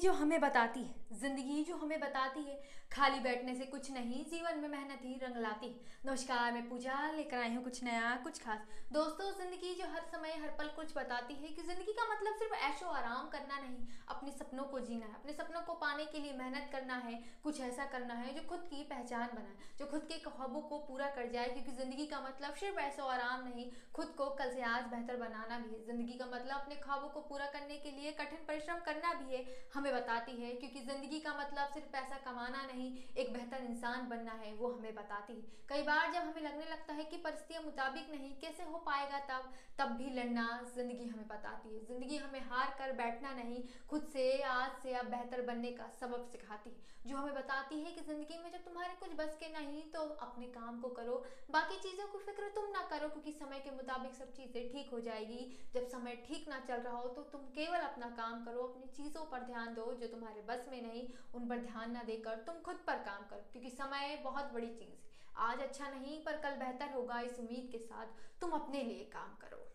जो हमें बताती है, ज़िंदगी जो हमें बताती है, खाली बैठने से कुछ नहीं, जीवन में मेहनत ही रंग लाती है। नमस्कार, मैं पूजा लेकर आई हूँ कुछ नया, कुछ खास। दोस्तों, ज़िंदगी जो हर समय, हर पल कुछ बताती है कि ज़िंदगी का मतलब सिर्फ़ ऐशो आराम करना नहीं, अपने सपनों को जीना है, अपने सपनों को पाने के लिए मेहनत करना है, कुछ ऐसा करना है जो खुद की पहचान बनाए, जो खुद के ख्वाबों को पूरा कर जाए, क्योंकि ज़िंदगी का मतलब सिर्फ़ ऐशो आराम नहीं, खुद को कल से आज बेहतर बनाना भी है। ज़िंदगी का मतलब अपने ख्वाबों को पूरा करने के लिए कठिन परिश्रम करना भी है, हमें बताती है, क्योंकि ज़िंदगी का मतलब सिर्फ़ पैसा कमाना नहीं, एक बेहतर इंसान बनना है, वो हमें बताती है। कई बार जब हमें लगने लगता है कि परिस्थितियाँ मुताबिक नहीं, कैसे हो पाएगा तब तब भी लड़ना ज़िंदगी हमें बताती है। ज़िंदगी हमें हार कर बैठना नहीं, खुद से, आज से अब बेहतर बनने का सबक सिखाती है। जो हमें बताती है कि ज़िंदगी में जब तुम्हारे कुछ बस के नहीं तो अपने काम को करो, बाकी चीज़ों को फ़िक्र तुम क्योंकि समय के मुताबिक सब चीज़ें ठीक हो जाएगी। जब समय ठीक ना चल रहा हो तो तुम केवल अपना काम करो, अपनी चीज़ों पर ध्यान दो जो तुम्हारे बस में नहीं, उन पर ध्यान ना देकर तुम खुद पर काम करो, क्योंकि समय बहुत बड़ी चीज़ है। आज अच्छा नहीं, पर कल बेहतर होगा इस उम्मीद के साथ तुम अपने लिए काम करो।